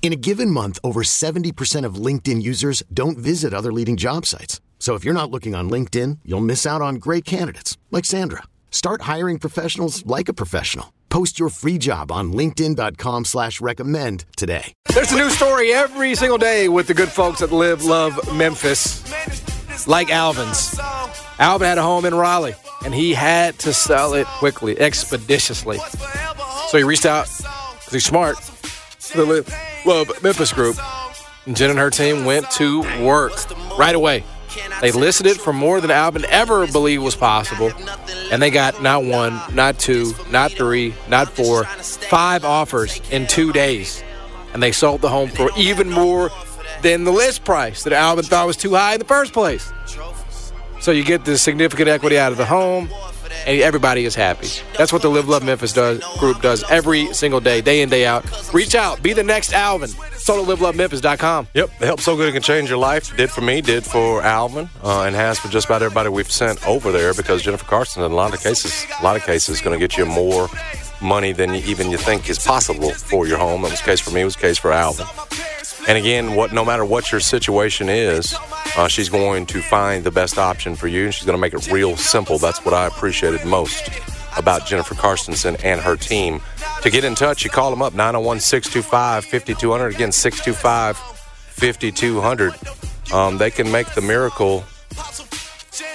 In a given month, over 70% of LinkedIn users don't visit other leading job sites. So if you're not looking on LinkedIn, you'll miss out on great candidates like Sandra. Start hiring professionals like a professional. Post your free job on LinkedIn.com slash recommend today. There's a new story every single day with the good folks that live, love Memphis, like Alvin's. Alvin had a home in Raleigh, and he had to sell it quickly, expeditiously. So he reached out, because he's smart, to Love Memphis group. Jen and her team went to work right away. They listed it for more than Alvin ever believed was possible. And they got not one, not two, not three, not four, five offers in two days. And they sold the home for even more than the list price that Alvin thought was too high in the first place. So you get the significant equity out of the home, and everybody is happy. That's what the Live Love Memphis does, group does every single day, day in, day out. Reach out, be the next Alvin. Solo LiveLoveMemphis.com. Yep, help so good it can change your life. Did for me, did for Alvin, uh, and has for just about everybody we've sent over there because Jennifer Carson, in a lot of cases, a lot of cases, is going to get you more money than you, even you think is possible for your home. That was the case for me. It was the case for Alvin. And again, what no matter what your situation is, uh, she's going to find the best option for you, and she's going to make it real simple. That's what I appreciated most about Jennifer Carstensen and her team. To get in touch, you call them up 901 625 5200. Again, 625 5200. Um, they can make the miracle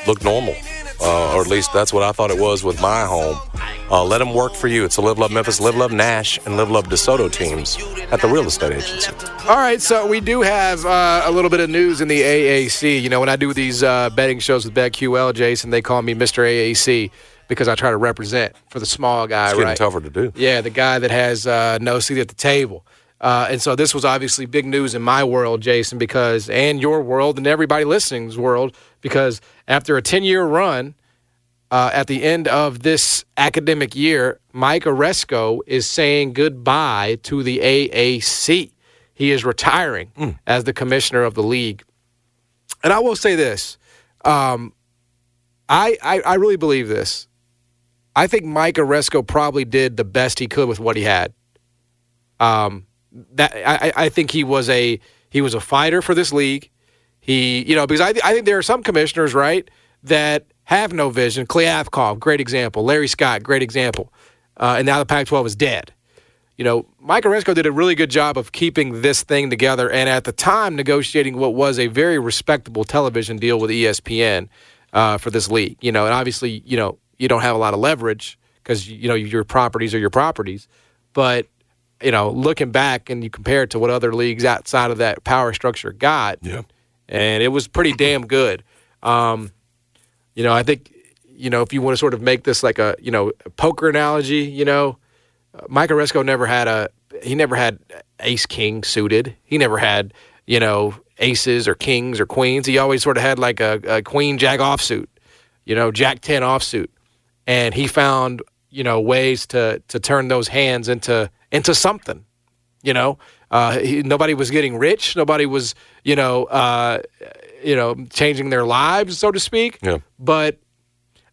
look normal, uh, or at least that's what I thought it was with my home. Uh, let them work for you. It's the Live Love Memphis, Live Love Nash, and Live Love DeSoto teams at the real estate agency. All right, so we do have uh, a little bit of news in the AAC. You know, when I do these uh, betting shows with BetQL, Jason, they call me Mr. AAC because I try to represent for the small guy, It's getting right? tougher to do. Yeah, the guy that has uh, no seat at the table. Uh, and so this was obviously big news in my world, Jason, because and your world and everybody listening's world, because after a 10 year run, uh, at the end of this academic year, Mike Aresco is saying goodbye to the AAC. He is retiring as the commissioner of the league. And I will say this um, I, I, I really believe this. I think Mike Aresco probably did the best he could with what he had. Um, that I, I think he was a he was a fighter for this league. He you know because I I think there are some commissioners right that have no vision. Kliavkoff, great example. Larry Scott, great example. Uh, and now the Pac-12 is dead. You know, Mike Aresco did a really good job of keeping this thing together, and at the time negotiating what was a very respectable television deal with ESPN uh, for this league. You know, and obviously, you know, you don't have a lot of leverage because you know your properties are your properties, but you know, looking back and you compare it to what other leagues outside of that power structure got, Yeah. and it was pretty damn good. Um, you know, I think, you know, if you want to sort of make this like a, you know, a poker analogy, you know, uh, Mike Aresco never had a, he never had ace king suited. He never had, you know, aces or kings or queens. He always sort of had like a, a queen jack offsuit, you know, jack 10 offsuit. And he found, you know, ways to, to turn those hands into, into something, you know, uh, he, nobody was getting rich. Nobody was, you know, uh, you know, changing their lives, so to speak. Yeah. But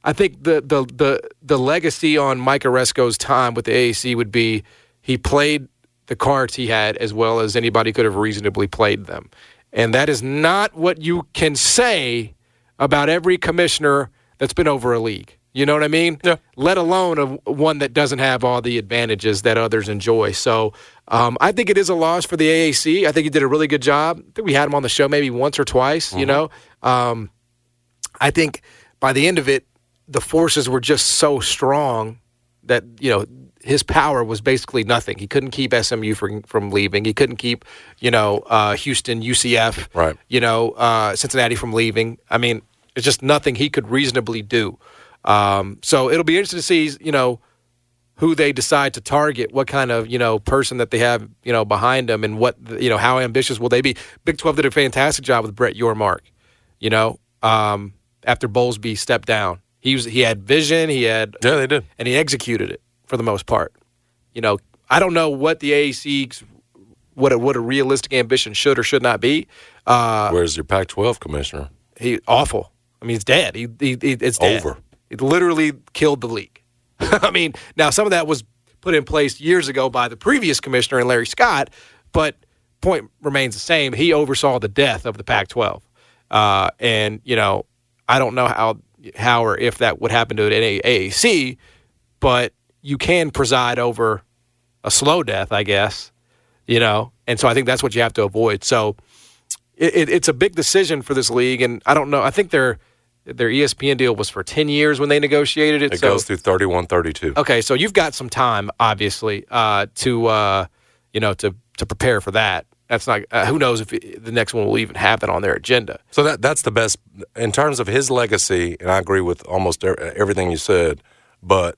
I think the the the the legacy on Mike Aresco's time with the AAC would be he played the cards he had as well as anybody could have reasonably played them. And that is not what you can say about every commissioner that's been over a league. You know what I mean? Yeah. Let alone a, one that doesn't have all the advantages that others enjoy. So um, I think it is a loss for the AAC. I think he did a really good job. I think we had him on the show maybe once or twice. You know, um, I think by the end of it, the forces were just so strong that you know his power was basically nothing. He couldn't keep SMU from from leaving. He couldn't keep you know uh, Houston, UCF, Right. You know uh, Cincinnati from leaving. I mean, it's just nothing he could reasonably do. Um, so it'll be interesting to see you know who they decide to target, what kind of you know person that they have you know behind them, and what you know how ambitious will they be. Big Twelve did a fantastic job with Brett Yormark. You know, um, after Bowlesby stepped down, he was he had vision, he had Yeah, they did. and he executed it for the most part. You know, I don't know what the AAC's what a, what a realistic ambition should or should not be. Uh, Where's your Pac-12 commissioner? he awful. I mean, he's dead. He, he, he it's dead. Over. It literally killed the league. I mean, now some of that was put in place years ago by the previous commissioner and Larry Scott, but point remains the same. He oversaw the death of the Pac-12, uh, and you know, I don't know how how or if that would happen to an AAC, but you can preside over a slow death, I guess. You know, and so I think that's what you have to avoid. So it, it, it's a big decision for this league, and I don't know. I think their their ESPN deal was for ten years when they negotiated it. It so goes through 31, 32. okay, so you've got some time, obviously, uh, to uh, you know to to prepare for that. That's not. Uh, who knows if it, the next one will even have that on their agenda. So that that's the best in terms of his legacy, and I agree with almost everything you said. But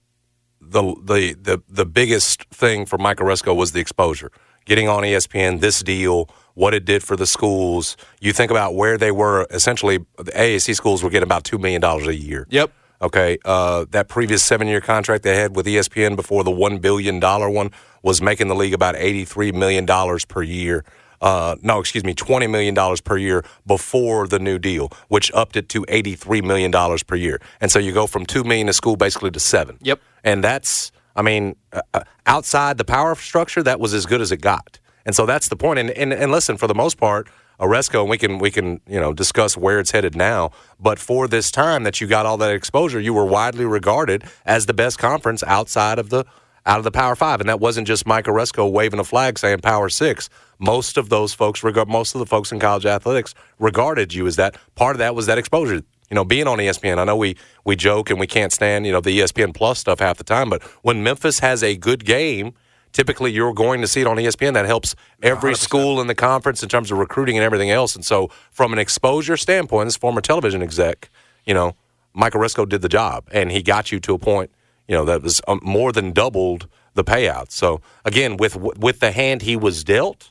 the the the the biggest thing for Mike Aresco was the exposure, getting on ESPN, this deal, what it did for the schools. You think about where they were. Essentially, the AAC schools were getting about two million dollars a year. Yep. Okay, uh, that previous seven-year contract they had with ESPN before the one billion dollar one was making the league about eighty-three million dollars per year. Uh, no, excuse me, twenty million dollars per year before the new deal, which upped it to eighty-three million dollars per year. And so you go from two million a school basically to seven. Yep. And that's, I mean, uh, uh, outside the power structure, that was as good as it got. And so that's the point. And and, and listen, for the most part, Aresco, and we can we can you know discuss where it's headed now. But for this time that you got all that exposure, you were widely regarded as the best conference outside of the out of the Power Five, and that wasn't just Mike Aresco waving a flag saying Power Six. Most of those folks, most of the folks in college athletics, regarded you as that. Part of that was that exposure. You know, being on ESPN. I know we we joke and we can't stand you know the ESPN Plus stuff half the time, but when Memphis has a good game typically you're going to see it on ESPN. That helps every 100%. school in the conference in terms of recruiting and everything else. And so, from an exposure standpoint, as former television exec, you know, Mike Aresco did the job, and he got you to a point, you know, that was um, more than doubled the payout. So again, with with the hand he was dealt,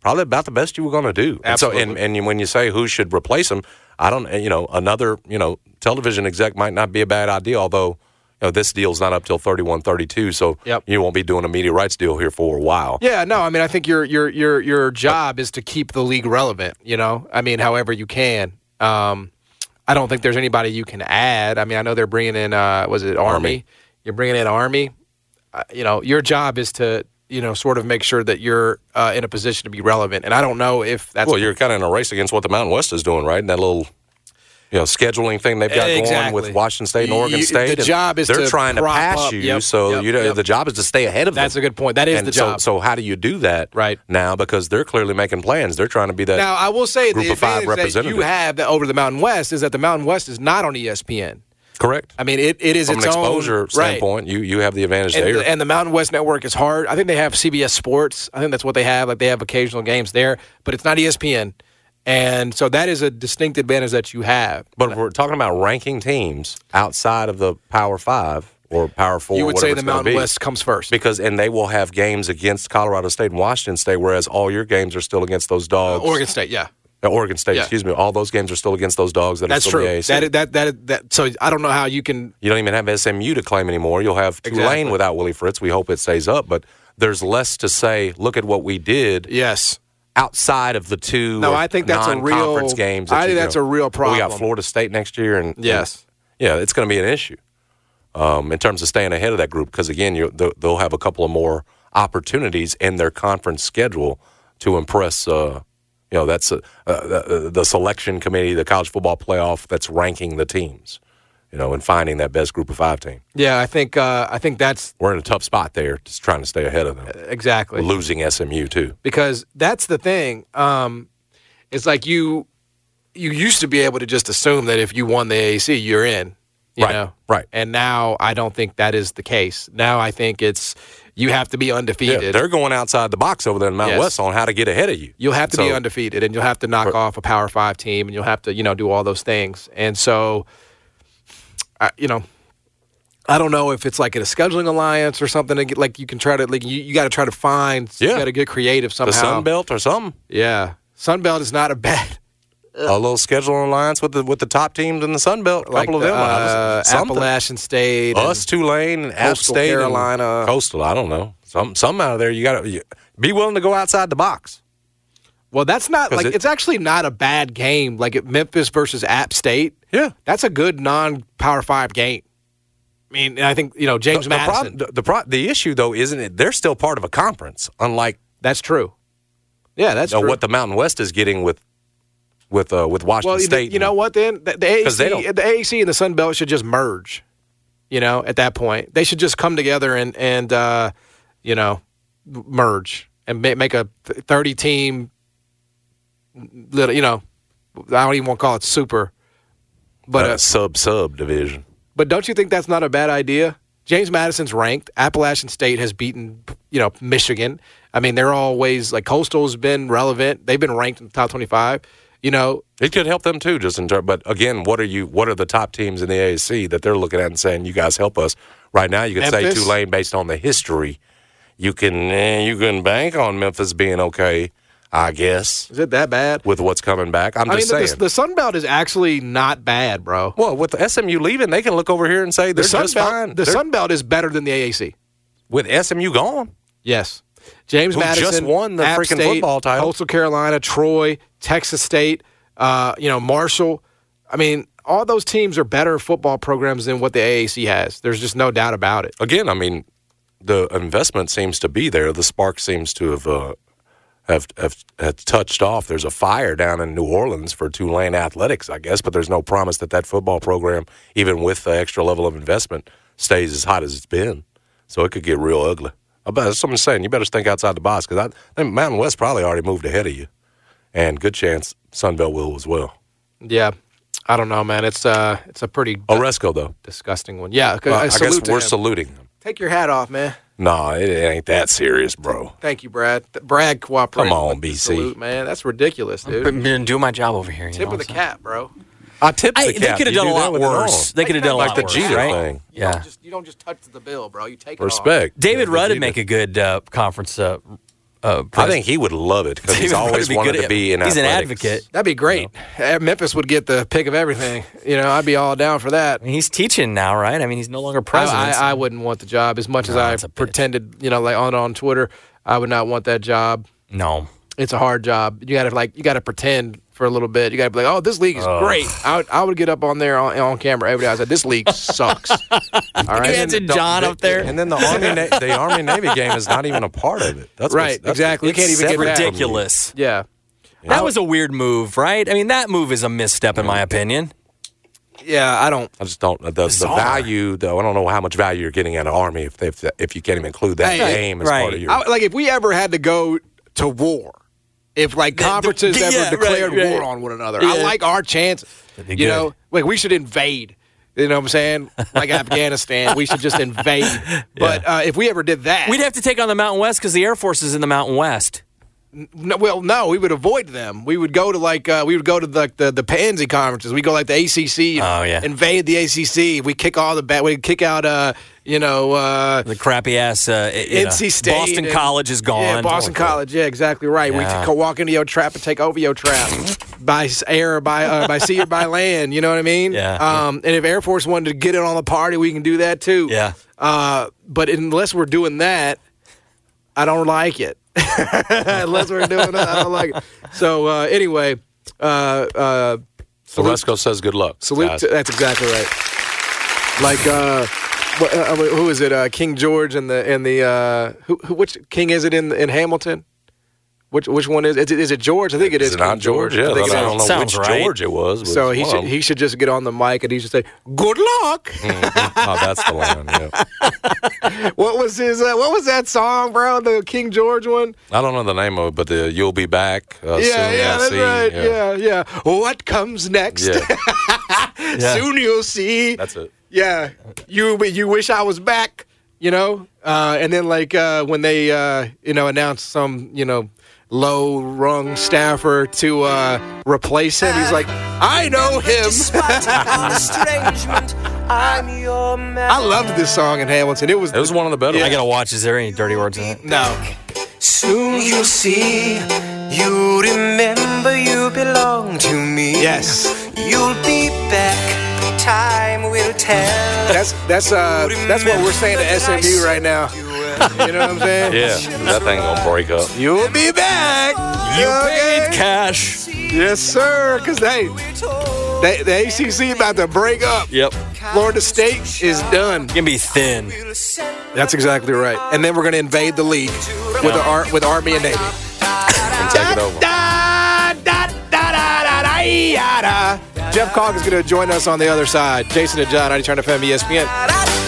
probably about the best you were going to do. And so, and, Absolutely. and when you say who should replace him, I don't, you know, another, you know, television exec might not be a bad idea, although. You know, this deal's not up till 31 32, so Yep. you won't be doing a media rights deal here for a while. Yeah, no, I mean, I think your your your your job is to keep the league relevant. You know, I mean, however you can. Um, I don't think there's anybody you can add. I mean, I know they're bringing in, uh, was it Army? Army. You're bringing in Army. Uh, you know, your job is to you know sort of make sure that you're uh, in a position to be relevant. And I don't know if that's well, you're kind of in a race against what the Mountain West is doing, right? And that little, you know, scheduling thing they've got going with Washington State and Oregon You- State. the and job is they're to trying to pass up. you, Yep, so yep, you know yep. the job is to stay ahead of them. That's a good point. That is and the so, job. So how do you do that Right. now? Because they're clearly making plans. They're trying to be that. Now, I will say Group the of five that you have that over the Mountain West is that the Mountain West is not on ESPN. Correct. I mean, it, it is From its an own exposure right. standpoint, you you have the advantage and, there. and the Mountain West Network is hard. I think they have CBS Sports. I think that's what they have. Like they have occasional games there, but it's not ESPN. And so that is a distinct advantage that you have. but if we're talking about ranking teams outside of the Power Five or Power Four, you would whatever say the Mountain West comes first. because and they will have games against Colorado State and Washington State, whereas all your games are still against those dogs. Oregon State, yeah, Uh, Oregon State, Yeah. excuse me. All those games are still against those dogs that that's are still true. in the AAC. That, that that that. So I don't know how you can. you don't even have SMU to claim anymore. You'll have Tulane Exactly. without Willie Fritz. We hope it stays up, but there's less to say. Look at what we did Yes, outside of the two. No, I think that's a real- games. I think that's know. a real problem. We got. Florida State next year, and Yes. and, yeah, it's going to be an issue um, in terms of staying ahead of that group because again, they'll have a couple of more opportunities in their conference schedule to impress. Uh, you know, that's uh, uh, the, the selection committee, the college football playoff that's ranking the teams. You know, and finding that best group of five team. yeah. I think uh, I think that's We're in a tough spot there, just trying to stay ahead of them. exactly. Losing SMU too. because that's the thing. Um, it's like you you used to be able to just assume that if you won the AAC, you're in. You Right, know? right. And now I don't think that is the case. Now I think it's you have to be Yeah, undefeated. they're going outside the box over there in Mount Yes. West on how to get ahead of you. You'll have to be undefeated, and you'll have to knock off a Power Five team, and you'll have to, you know, do all those things. And so, I, you know, I don't know if it's like a scheduling alliance or something. Like you can try to, like you, you got to try to find, you Yeah. got to get creative somehow. The Sun Belt or something. yeah, Sunbelt is not a bad. A little scheduling alliance with the with the top teams in the Sun Belt. A Like couple of them. uh. Appalachian State, and- Us, Tulane, App State, and Carolina. Coastal. I don't know. Some some out of there. You got to be willing to go outside the box. Well, that's not like it- it's actually not a bad game. Like at Memphis versus App State. Yeah. That's a good non-power five game. I mean, I think you know James the, the, Madison. the, the, pro- the issue though isn't it? They're still part of a conference, unlike that's true. Yeah, that's uh, true. what the Mountain West is getting with with uh, with Washington well, you- State. you know what? Then the, the AAC, the AAC and the Sun Belt should just merge. You know, at that point, they should just come together and and uh, you know merge and ma- make a thirty team. Little, you know, I don't even want to call it super, but uh, uh, sub sub division. But don't you think that's not a bad idea? James Madison's ranked. Appalachian State has beaten, you know, Michigan. I mean, they're always like Coastal's been relevant. They've been ranked in the top twenty-five. You know, It could help them too, just in terms. But again, what are you? What are the top teams in the AAC that they're looking at and saying, "You guys help us"? Right now, you could say Tulane based on the history. You can eh, you can bank on Memphis being okay, I guess, is it that bad? with what's coming back. I'm I mean, just the, saying. the Sun Belt is actually not bad, bro. well, with the SMU leaving, they can look over here and say they're The Sun just Belt, fine. the They're- Sun Belt is better than the AAC. with SMU gone. Yes. James Who just Madison won the App freaking State, football title. Coastal Carolina, Troy, Texas State, uh, you know, Marshall. I mean, all those teams are better football programs than what the AAC has. There's just no doubt about it. Again, I mean, the investment seems to be there. The spark seems to have uh, have, have have touched off. There's a fire down in New Orleans for Tulane athletics, I guess, but there's no promise that that football program, even with the extra level of investment, stays as hot as it's been. So it could get real ugly. I bet someone's saying you better think outside the box because I think Mountain West probably already moved ahead of you, and good chance Sunbelt will as well. Yeah. I don't know, man. It's uh, it's a pretty Aresco though, disgusting one. Yeah, Well, I, I guess we're him. saluting them. Take your hat off, man. No, it ain't that serious, bro. Thank you, Brad. Th- Brad cooperated. Come on, with the BC. Salute, man. That's ridiculous, dude. Been, been doing my job over here. You Tip know, of the so- cap, bro. I tipped I, the they could have done a do that lot worse. They could have done a like lot the worse, Jeter right? thing. You Yeah. don't just you don't just touch the bill, bro. You take it off. Respect. David Yeah, Rudd would make a good uh, conference. Uh, uh, I think he would love it because he's always be wanted good to be in he's an advocate. That'd be great. Uh, Memphis would get the pick of everything. You know, I'd be all down for that. I mean, he's teaching now, right? I mean, he's no longer president. I, I wouldn't want the job as much as I it's pretended. You know, like on on Twitter, I would not want that job. no. It's a hard job. You gotta like you gotta pretend for a little bit. You gotta be like, oh, this league is oh. great. I would, I would get up on there on, on camera every day. I said, this league sucks. all right. Imagine John up there. And then the Army, Na- the Army Navy game is not even a part of it. That's Right, that's exactly. You can't even get separate that. from you. ridiculous. Yeah. That was a weird move, right? I mean, that move is a misstep in my opinion. Yeah. I don't. I just don't the, the value though. I don't know how much value you're getting out of Army if if, if you can't even include that Hey, game as right. part of your. I, like if we ever had to go to war, if like conferences the- ever yeah, right, declared right. war on one another, I like our chances. be You good. know, like we should invade. You know what I'm saying? Like Afghanistan, we should just invade. But uh, if we ever did that, We'd have to take on the Mountain West because the Air Force is in the Mountain West. No, well, no, we would avoid them. We would go to like uh, we would go to the, the the pansy conferences. We go like the ACC. Oh, yeah. invade the ACC. We kick all the bad. We kick out uh you know uh, The crappy ass uh, you know, NC State. Boston and- College is gone. Yeah, Boston College. Yeah, exactly right. Yeah. We walk into your trap and take over your trap by air, or by uh, by sea, or by land. You know what I mean? Yeah. Um, and if Air Force wanted to get in on the party, we can do that too. Yeah. Uh, but unless we're doing that, I don't like it. unless we're doing that, I don't like it. So uh, anyway, uh, uh, Aresco says good luck. salute. guys. To, that's exactly right. Like uh, what, uh, who is it? Uh, King George and the and the uh, who, who which king is it in in Hamilton? Which which one is it? Is it George? I think it is. Is it not King George? Yeah, I I, think it don't is. know Sounds which right. George it was. but So he one should he should just get on the mic and he should say, "Good luck." oh, that's the line. Yeah. what was his? Uh, what was that song, bro? The King George one. I don't know the name of it, but the "You'll Be Back." Uh, yeah, soon, yeah, that's see. right. Yeah. yeah, What comes next? Yeah. Soon you'll see. That's it. Yeah, you you wish I was back, you know, uh, and then like uh, when they uh, you know announced some you know low rung staffer to uh, replace him, he's like, I know him. I loved this song in Hamilton. It was It was one of the better. I gotta watch. Is there any dirty words in it? no. Soon you'll see, you remember you belong to me. Yes, You'll be back, time will tell. that's that's uh that's what we're saying to SMU right now. You know what I'm saying? Yeah, that thing gonna break up. You'll be back. You Okay. paid cash. Yes, sir. Because they, they, the ACC about to break up. Yep. Florida State is done. Gonna be thin. That's exactly right. And then we're to invade the league with the with Army and Navy. And take it over. Geoff Calkins going to join us on the other side. Jason and John, I turn FM ESPN.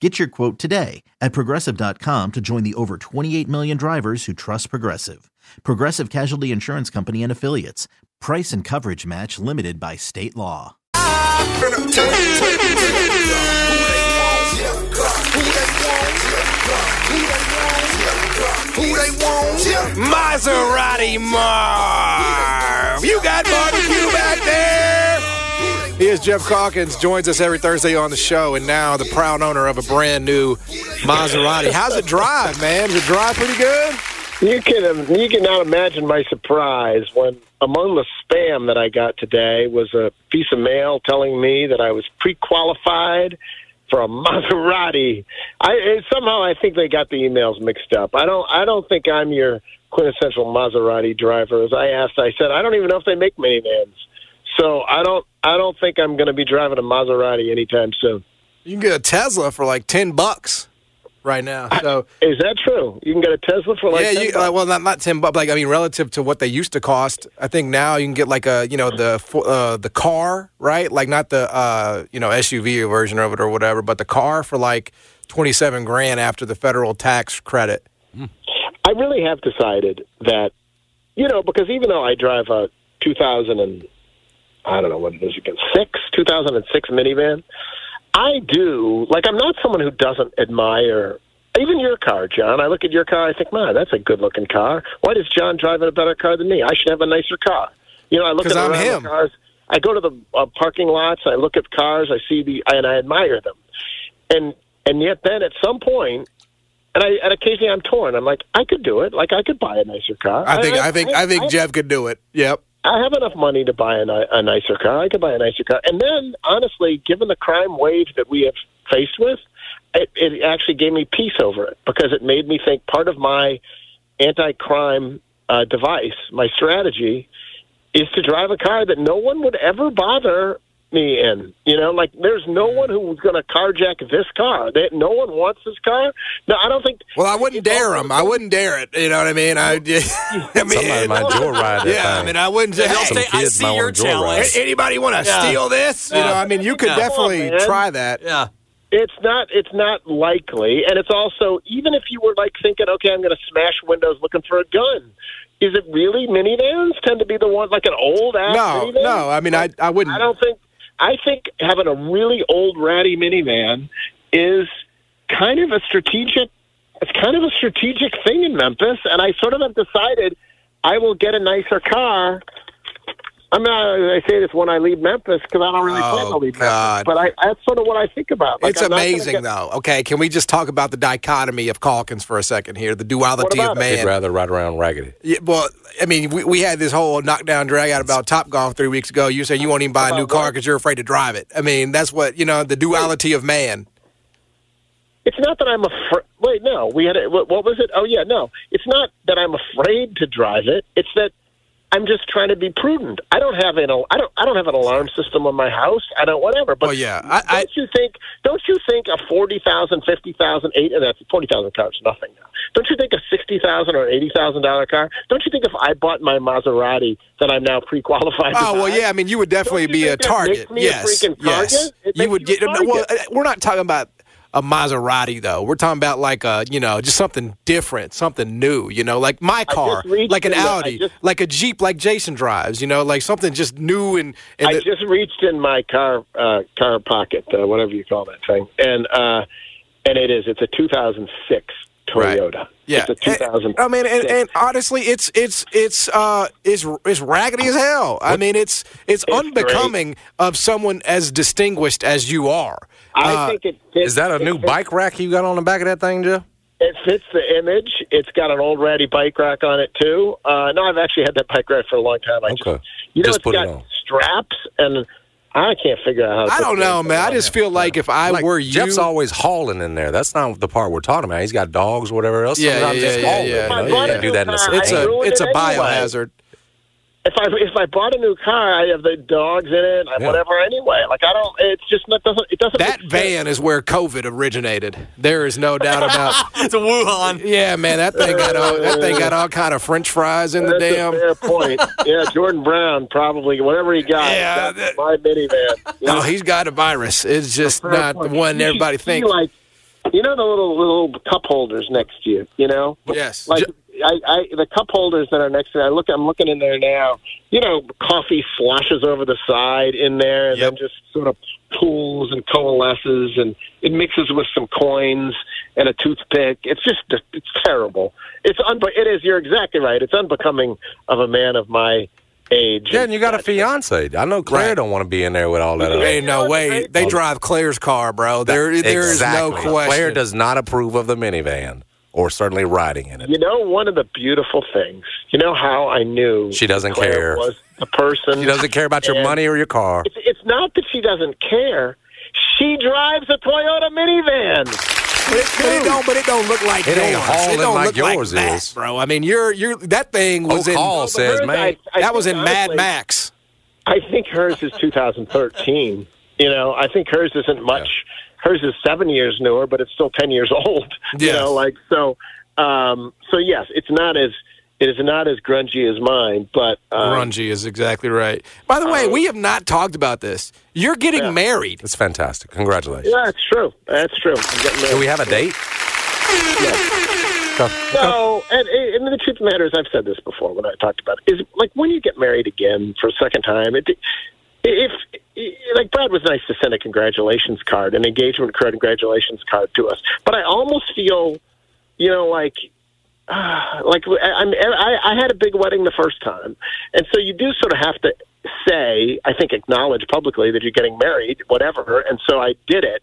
Get your quote today at progressive.com to join the over 28 million drivers who trust Progressive. Progressive Casualty Insurance Company and Affiliates. Price and coverage match limited by state law. Maserati Marv. You got barbecue back there. Here's Geoff Calkins, joins us every Thursday on the show, and now the proud owner of a brand new Maserati. How's it drive, man? Does it drive pretty good? You can um, you cannot imagine my surprise when among the spam that I got today was a piece of mail telling me that I was pre-qualified for a Maserati. I eh, somehow I think they got the emails mixed up. I don't I don't think I'm your quintessential Maserati driver. As I asked, I said I don't even know if they make minivans. So I don't I don't think I'm going to be driving a Maserati anytime soon. You can get a Tesla for like 10 bucks right now. So Is that true? You can get a Tesla for like yeah, 10 you, bucks? uh, well, not not ten, but like I mean, relative to what they used to cost, I think now you can get like a you know the uh, the car, right? Like not the uh, you know SUV version of it or whatever, but the car for like twenty seven grand after the federal tax credit. I really have decided that, you know, because even though I drive a 2000 and I don't know what it is again, six 2006 minivan, I do like I'm not someone who doesn't admire even your car, John. I look at your car, I think, man, that's a good looking car. Why does John drive a better car than me? I should have a nicer car. You know, I look at I'm him. cars. I go to the uh, parking lots. I look at cars. I see the and I admire them, and and yet then at some point, and I and occasionally I'm torn. I'm like, I could do it. Like I could buy a nicer car. I think I, think I, think Geoff could do it. Yep. I have enough money to buy a, a nicer car. I could buy a nicer car. And then, honestly, given the crime wave that we have faced with, it, it actually gave me peace over it because it made me think part of my anti-crime uh, device, my strategy, is to drive a car that no one would ever bother me in. You know, like there's no one who's going to carjack this car. They, no one wants this car. No, I don't think. Well, I wouldn't dare him. I wouldn't dare it. You know what I mean? I, I mean, Somebody might joyride yeah. thing. I mean, I wouldn't. Say, They'll hey, say, I see your challenge. A- Anybody want to Yeah. steal this? You know, I mean, you could Yeah. definitely on, try that. Yeah. It's not. It's not likely, and it's also even if you were like thinking, okay, I'm going to smash windows looking for a gun. Is it really minivans tend to be the ones like an old ass? No, minivan? no. I mean, I I wouldn't. I don't think. I think having a really old ratty minivan is kind of a strategic. It's kind of a strategic thing in Memphis, and I sort of have decided I will get a nicer car. I'm not. I say this when I leave Memphis because I don't really plan to Oh, leave God. Memphis. But I, that's sort of what I think about. Like, it's I'm amazing, get- though. Okay, can we just talk about the dichotomy of Calkins for a second here? The duality of man. it? He'd rather ride around raggedy. Yeah, well, I mean, we, we had this whole knockdown drag out about Top Golf three weeks ago. You say you won't even buy a new car because you're afraid to drive it. I mean, that's what you know. The duality of man. It's not that I'm afraid. Wait, no. We had a, what, what was it? Oh yeah, no. It's not that I'm afraid to drive it. It's that I'm just trying to be prudent. I don't have an I don't I don't have an alarm system on my house. I don't whatever. But Oh, yeah. I- I- don't you think? Don't you think a forty thousand, fifty thousand, eight? And that's forty thousand car is nothing now. Don't you think a sixty thousand or eighty thousand dollar car? Don't you think if I bought my Maserati that I'm now pre-qualified? to Oh well, buy? yeah. I mean, you would definitely you be a target. me a yes, freaking yes. target? It You would get. Well, uh, we're not talking about a Maserati though. We're talking about like a you know just something different, something new. You know, like my car, like an in Audi, just- like a Jeep, like Jason drives. You know, like something just new and. and I the- just reached in my car uh, car pocket, uh, whatever you call that thing, and uh, and it is. It's a 2006 Right. Toyota. Yeah, it's a 2000. I mean, and, and honestly, it's it's it's uh it's it's raggedy as hell. I mean, it's it's, unbecoming of someone as distinguished as you are. I Uh, think it fits, Is that a new fits- bike rack you got on the back of that thing, Geoff? It fits the image. It's got an old ratty bike rack on it too. Uh, no, I've actually had that bike rack for a long time. I Okay. just, you know, Just it's put it got on. straps, and I can't figure out how. to I don't know, man. I just feel like if I Like, were you, Geoff's always hauling in there. That's not the part we're talking about. He's got dogs, whatever else. Yeah, Sometimes yeah, it's yeah, yeah, you know? yeah, can't do that in a I it's I a ruined it's a it anyway. biohazard. If I if I bought a new car, I have the dogs in it, Yeah. whatever. Anyway, like I don't. It's just not doesn't. It doesn't. That van is where COVID originated. There is no doubt about. It's a Wuhan. Yeah, man, that thing got all that thing got all kind of French fries in the damn. fair point. Yeah, Jordan Brown probably whatever he got. Yeah, that- my minivan. You No, he's got a virus. It's just not the one everybody thinks. Like, you know the little little cup holders next to you. You know, Yes. like I, I the cup holders that are next to me. I look. I'm looking in there now. You know, coffee sloshes over the side in there, and Yep. then just sort of pools and coalesces, and it mixes with some coins and a toothpick. It's just it's terrible. It's un. It is. You're exactly right. It's unbecoming of a man of my age. Yeah, and you got a fiance. I know Claire Right. don't want to be in there with all that. other- Ain't no way. They drive Claire's car, bro. There, there is no Exactly. question. Claire does not approve of the minivan, or certainly riding in it. You know, one of the beautiful things. You know how I knew She doesn't Claire care. Was the person She doesn't care about your money or your car. It's, it's not that she doesn't care. She drives a Toyota minivan. But it, but it don't. But it don't look like It yours. ain't hauling it don't like look yours like that, is. bro. I mean, you're you're that thing oh, was Oak in. Hall but says, man. I- I that was in think Mad Max. I think hers is 2013. You know, I think hers isn't much. Hers is seven years newer, but it's still 10 years old. You know, like so. Um, so yes, it's not as it is not as grungy as mine, but um, Grungy is exactly right. By the way, we have not talked about this. You're getting Yeah. married. That's fantastic. Congratulations. Yeah, that's true. That's true. I'm getting Do we have a date? No, and, and the truth of the matter is, I've said this before when I talked about it. Is like when you get married again for a second time, it, if like Brad was nice to send a congratulations card, an engagement card, congratulations card to us, but I almost feel, you know, like. Uh, like I, I'm- I, I had a big wedding the first time, and so you do sort of have to say, I think, acknowledge publicly that you're getting married, whatever. And so I did it.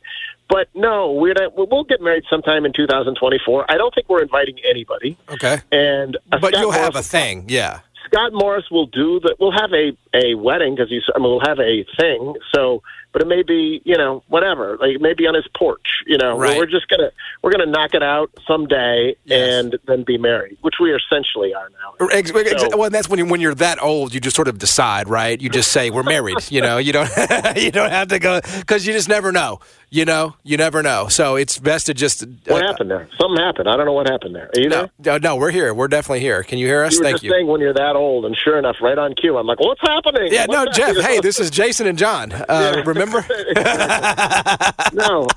But no, we're not, we'll get married sometime in 2024. I don't think we're inviting anybody. Okay. And But you'll have a thing. Yeah. Scott Morris will do the. We'll have a a wedding because he's. I mean, we'll have a thing. So, but it may be you know whatever. Like it may be on his porch. You know, Right. we're just gonna we're gonna knock it out someday Yes. and then be married, which we essentially are now. Ex- ex- So- well, that's when you when you're that old, you just sort of decide, right? You just say we're married. You know, you don't you don't have to go because you just never know. You know, you never know. So it's best to just. What uh, happened there? Something happened. I don't know what happened there. Are you No, there? no, no, we're here. We're definitely here. Can you hear us? You Thank you. saying when you're that old, and sure enough, right on cue, I'm like, "What's happening?" Yeah, no, What's Geoff. Hey, this is Jason and John. Uh, remember? no.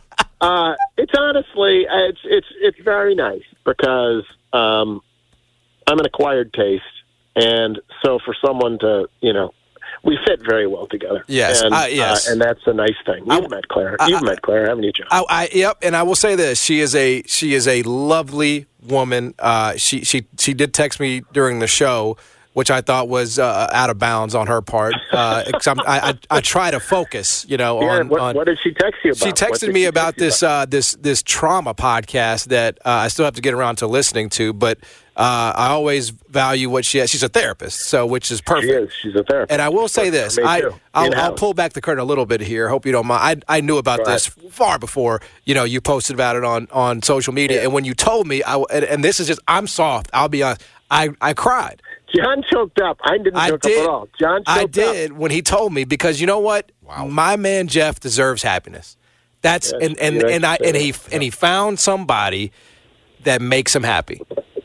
Uh, it's honestly, it's it's it's very nice because um, I'm an acquired taste, and so for someone to you know. We fit very well together. Yes, and, uh, yes. and that's a nice thing. You've I- met Claire. You've I- met Claire, haven't you, John? I, I yep, and I will say this: she is a she is a lovely woman. Uh, she she she did text me during the show, which I thought was uh, out of bounds on her part. Uh, I, I I try to focus, you know, yeah, on, what, on what did she text you about? she texted me she about this uh, this this trauma podcast that uh, I still have to get around to listening to, but uh, I always value what she has. She's a therapist, so which is perfect. She is. She's a therapist. And I will say this: me, I, I'll, I'll pull back the curtain a little bit here. Hope you don't mind. I I knew about Go this far before you know you posted about it on on social media, and when you told me, I and, and this is just I'm soft. I'll be honest. I I cried. John choked up. I didn't I choke did. up at all. John choked up I up. did when he told me because you know what? Wow. My man Geoff deserves happiness. That's Yes, and and yes, and I and he yes. and he found somebody that makes him happy.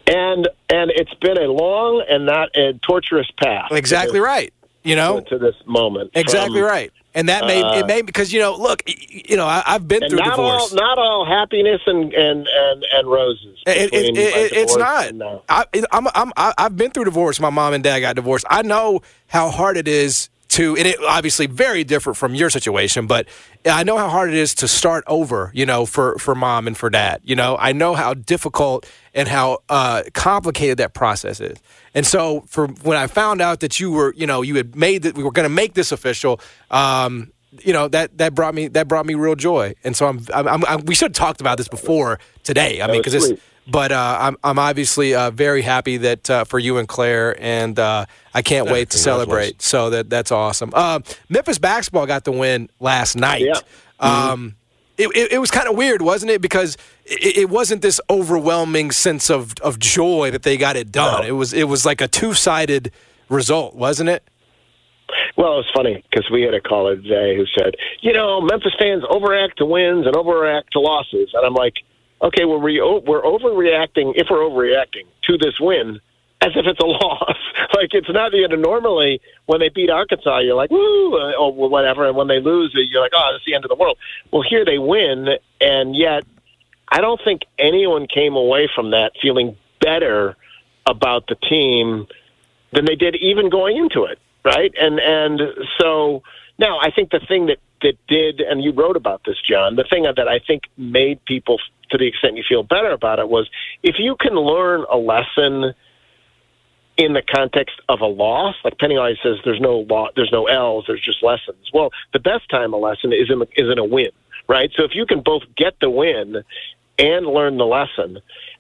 And and it's been a long and not a torturous path. Exactly to right. You know, to this moment. exactly From- right. And that made uh, it made because you know, look, you know, I, I've been through not divorce. all, not all happiness and and and, and roses. It- it- it- it's not. and now. I, I'm, I'm, I've been through divorce. My mom and dad got divorced. I know how hard it is to, and it obviously very different from your situation, but I know how hard it is to start over. You know, for for mom and for dad. You know, I know how difficult and how uh, complicated that process is. And so, for when I found out that you were, you know, you had made that we were going to make this official. Um, you know that that brought me that brought me real joy, and so I'm, I'm, I'm we should have talked about this before today. I mean, because it's. But uh, I'm I'm obviously uh, very happy that uh, for you and Claire, and uh, I can't wait to celebrate. So that that's awesome. Uh, Memphis basketball got the win last night. Yeah. Um, it, it, it was kind of weird, wasn't it? Because it, it wasn't this overwhelming sense of, of joy that they got it done. No. It was it was like a two sided result, wasn't it? Well, it's funny because we had a caller today who said, you know, Memphis fans overreact to wins and overreact to losses, and I'm like, okay, well, we we're overreacting if we're overreacting to this win as if it's a loss. like it's not you know normally when they beat Arkansas, you're like woo or whatever, and when they lose, you're like oh, it's the end of the world. Well, here they win, and yet I don't think anyone came away from that feeling better about the team than they did even going into it, right? And and so now I think the thing that that did, and you wrote about this, John. The thing that I think made people, to the extent you feel better about it, was if you can learn a lesson in the context of a loss, like Penny always says, there's no law, there's no L's, there's just lessons. Well, the best time a lesson is in is in a win, right? So if you can both get the win and learn the lesson,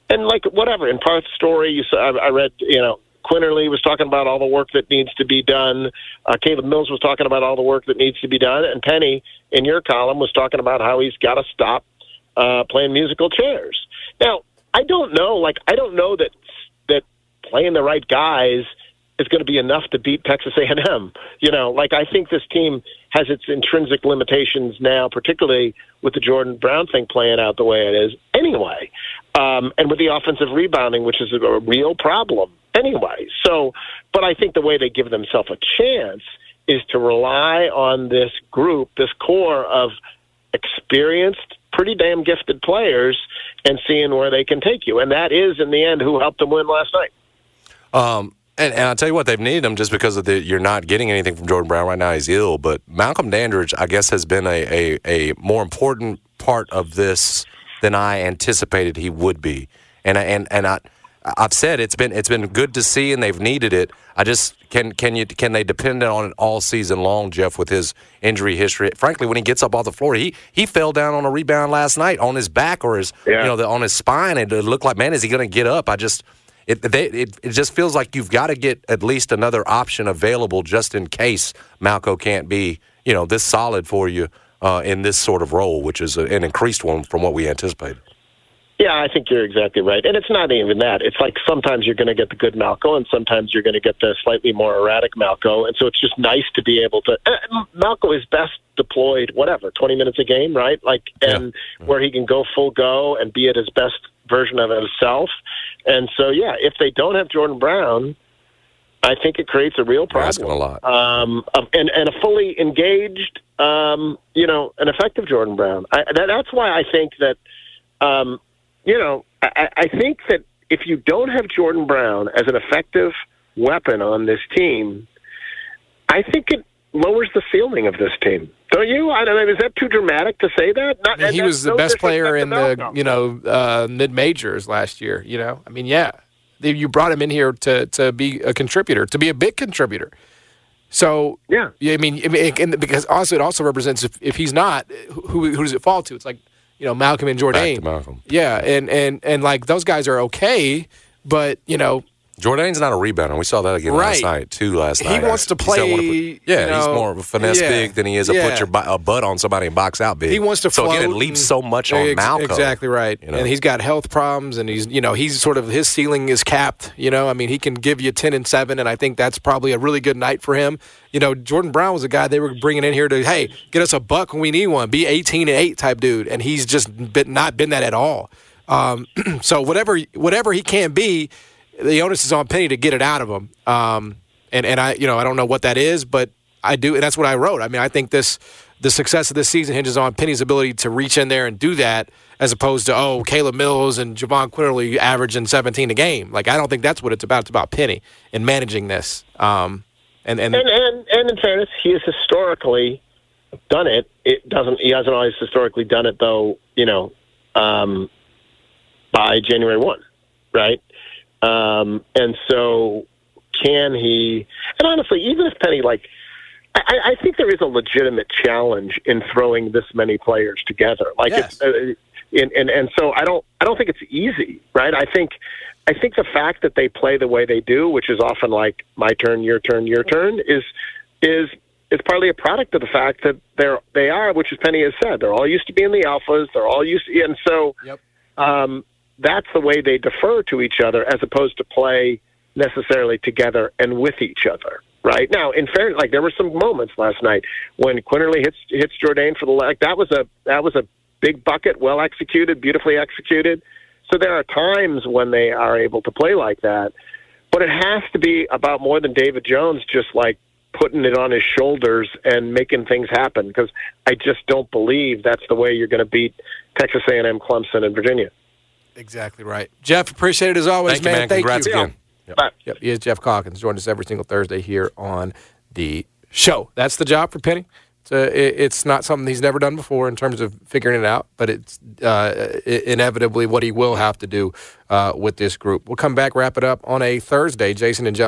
and like whatever in Parth's story, you saw, I, I read, you know, Quinerly was talking about all the work that needs to be done. Uh, Caleb Mills was talking about all the work that needs to be done, and Penny in your column was talking about how he's got to stop uh, playing musical chairs. Now, I don't know, like I don't know that that playing the right guys is going to be enough to beat Texas A&M. You know, like I think this team has its intrinsic limitations now, particularly with the Jordan Brown thing playing out the way it is anyway. Um, and with the offensive rebounding, which is a real problem anyway. So, but I think the way they give themselves a chance is to rely on this group, this core of experienced, pretty damn gifted players and seeing where they can take you. And that is, in the end, who helped them win last night. Um, and, and I'll tell you what, they've needed him just because of the you're not getting anything from Jordan Brown right now. He's ill, but Malcolm Dandridge, I guess, has been a, a, a more important part of this than I anticipated he would be. And I- and and I, I've said it's been it's been good to see, and they've needed it. I just can can you can they depend on it all season long, Geoff, with his injury history? Frankly, when he gets up off the floor, he he fell down on a rebound last night on his back or his Yeah. you know the, on his spine, and it looked like man, is he going to get up? I just it, they, it it just feels like you've got to get at least another option available just in case Malco can't be you know this solid for you uh, in this sort of role, which is a, an increased one from what we anticipated. Yeah, I think you're exactly right. And it's not even that. It's like sometimes you're going to get the good Malco, and sometimes you're going to get the slightly more erratic Malco. And so it's just nice to be able to. Uh, Malco is best deployed, whatever, 20 minutes a game, right? Like, and where he can go full go and be at his best version of himself. And so, yeah, if they don't have Jordan Brown, I think it creates a real You're asking problem. a lot. Um, and, and a fully engaged, um, you know, an effective Jordan Brown. I, that, that's why I think that, um, you know, I, I think that if you don't have Jordan Brown as an effective weapon on this team, I think it lowers the ceiling of this team. Don't you? I don't know. Is that too dramatic to say that? Not, I mean, he was the no best player in the Malcolm. you know uh, mid majors last year. You know, I mean, yeah, you brought him in here to to be a contributor, to be a big contributor. So Yeah. I mean, I mean, and because also it also represents if, if he's not, who who does it fall to? It's like you know Malcolm and Jordan. Back to Malcolm. Yeah, and and and like those guys are okay, but you know Jordan's not a rebounder. We saw that again last night too. Last night He wants to He's not one play, put- yeah, you he's more of a finesse yeah, big than he is a yeah. put your a butt on somebody and box out big. He wants to So again, it leaves so much on Ex- Malcolm. Exactly right. you know? And he's got health problems, and he's you know he's sort of his ceiling is capped. You know, I mean he can give you ten and seven, and I think that's probably a really good night for him. You know, Jordan Brown was a guy they were bringing in here to hey get us a buck when we need one, be eighteen and eight type dude, and he's just been, not been that at all. Um, so whatever whatever he can be, the onus is on Penny to get it out of him. Um, and and I you know I don't know what that is, but I do, and that's what I wrote. I mean, I think this the success of this season hinges on Penny's ability to reach in there and do that, as opposed to oh Caleb Mills and Jahvon Quinerly averaging 17 a game. Like I don't think that's what it's about. It's about Penny and managing this. Um, and and And, and and in fairness, he has historically done it. It doesn't. He hasn't always historically done it, though. You know, um, by January one, right? Um, and so, can he? And honestly, even if Penny like. I, I think there is a legitimate challenge in throwing this many players together. Like, Yes. it's, uh, and, and and so I don't I don't think it's easy, right? I think I think the fact that they play the way they do, which is often like my turn, your turn, your turn, is is is partly a product of the fact that they're they are, which as Penny has said, they're all used to being in the alphas, they're all used to, and so Yep. um, that's the way they defer to each other as opposed to play necessarily together and with each other. Right now, in fairness, like there were some moments last night when Quinerly hits hits Jordan for the like That was a that was a big bucket, well executed, beautifully executed. So there are times when they are able to play like that, but it has to be about more than David Jones just like putting it on his shoulders and making things happen. Because I just don't believe that's the way you're going to beat Texas A&M, Clemson, and Virginia. Exactly right. Geoff, appreciate it as always, Thank you, man. Thank Congrats you. again. Yep. But Yep, he is Geoff Calkins. Join us every single Thursday here on the show. That's the job for Penny. It's, uh, it, it's not something he's never done before in terms of figuring it out, but it's uh, inevitably what he will have to do uh, with this group. We'll come back, wrap it up on a Thursday. Jason and John.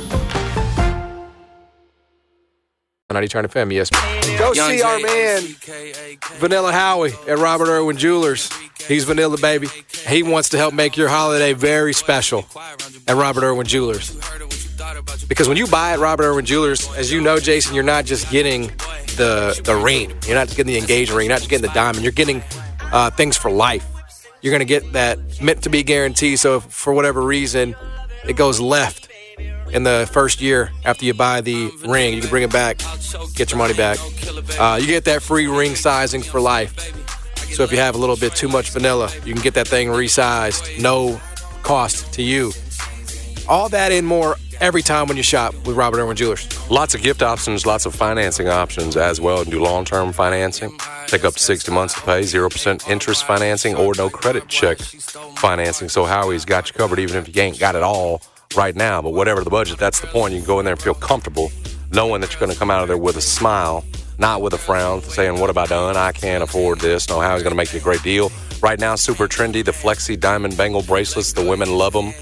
90 Turn FM, yes. Go see our man, Vanilla Howie at Robert Irwin Jewelers. He's Vanilla, baby. He wants to help make your holiday very special at Robert Irwin Jewelers. Because when you buy at Robert Irwin Jewelers, as you know, Jason, you're not just getting the the ring. You're not just getting the engagement ring. You're not just getting the diamond. You're getting uh, things for life. You're going to get that meant to be guarantee. So if for whatever reason it goes left in the first year after you buy the ring, you can bring it back, get your money back. Uh, you get that free ring sizing for life. So if you have a little bit too much vanilla, you can get that thing resized, no cost to you. All that and more every time when you shop with Robert Irwin Jewelers. Lots of gift options, lots of financing options as well. Do long term financing. Take up to 60 months to pay, 0% interest financing, or no credit check financing. So Howie's got you covered, even if you ain't got it all right now. But whatever the budget, that's the point. You can go in there and feel comfortable knowing that you're going to come out of there with a smile, not with a frown, saying, What have I done? I can't afford this. No, Howie's going to make you a great deal. Right now, super trendy, the Flexi Diamond Bangle bracelets. The women love them.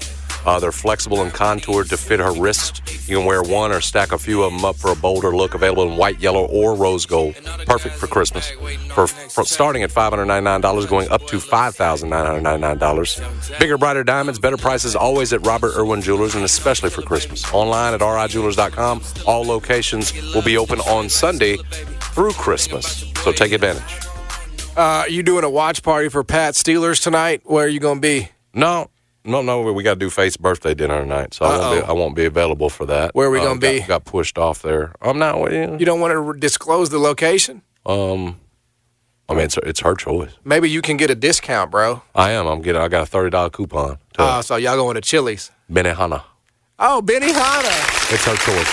Uh, they're flexible and contoured to fit her wrist. You can wear one or stack a few of them up for a bolder look. Available in white, yellow, or rose gold. Perfect for Christmas. For, for starting at $599, going up to $5,999. Bigger, brighter diamonds, better prices always at Robert Irwin Jewelers, and especially for Christmas. Online at rijewelers.com. All locations will be open on Sunday through Christmas. So take advantage. Uh, you doing a watch party for Pat Steelers tonight? Where are you going to be? No, no, no. We got to do Faith's birthday dinner tonight, so I won't, be, I won't be available for that. Where are we Uh, gonna be? Got, got pushed off there. I'm not. You You don't want to disclose the location? um, I mean, it's it's her choice. Maybe you can get a discount, bro. I am. I'm getting. I got a thirty dollar coupon to Oh, so y'all going to Chili's? Benihana. Oh, Benny Hanna. It's her choice.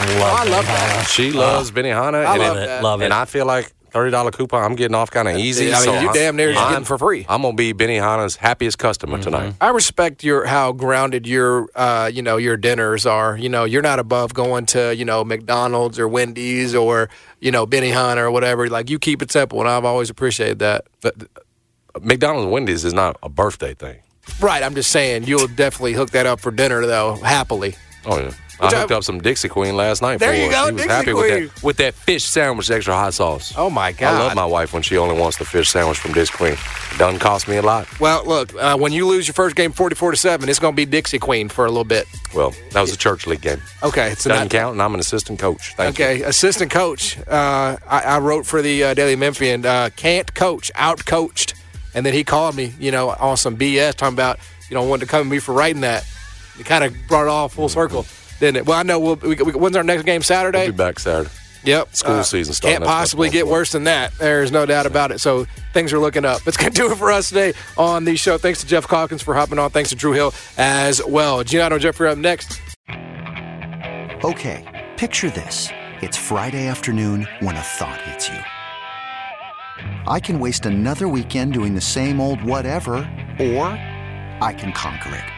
I love, I love that. She loves Benihana. I and love it- that. Love it. And I feel like thirty dollar coupon. I'm getting off kind of easy. I mean, so you damn near just I'm- getting for free. I'm gonna be Benny Benihana's happiest customer tonight. I respect your how grounded your uh, you know your dinners are. You know, you're not above going to you know McDonald's or Wendy's or you know Benihana or whatever. Like you keep it simple, and I've always appreciated that. But McDonald's and Wendy's is not a birthday thing. Right, I'm just saying you'll definitely hook that up for dinner though, happily. Oh yeah. I hooked I- up some Dixie Queen last night. There for you her. go, She was Dixie happy Queen. with that with that fish sandwich, extra hot sauce. Oh my god! I love my wife when she only wants the fish sandwich from Dixie Queen. Doesn't cost me a lot. Well, look, uh, when you lose your first game 44 to 7, it's going to be Dixie Queen for a little bit. Well, that was a church league game. Okay, so Doesn't not, count, and I'm an assistant coach. Thank you. okay, assistant coach. Uh, I, I wrote for the uh, Daily Memphian, uh, can't coach, out coached. And then he called me, you know, on some BS talking about, you know, wanted to come to me for writing that. It kind of brought it all full circle, didn't it? Well, I know. We'll, we, we, when's our next game? Saturday? We'll be back Saturday. Yep. School uh, season starting. Can't possibly get worse than that. There's no doubt about it. So things are looking up. That's going to do it for us today on the show. Thanks to Geoff Calkins for hopping on. Thanks to Drew Hill as well. Gianno and Jeffrey up next. Okay, picture this. It's Friday afternoon when a thought hits you. I can waste another weekend doing the same old whatever, or I can conquer it.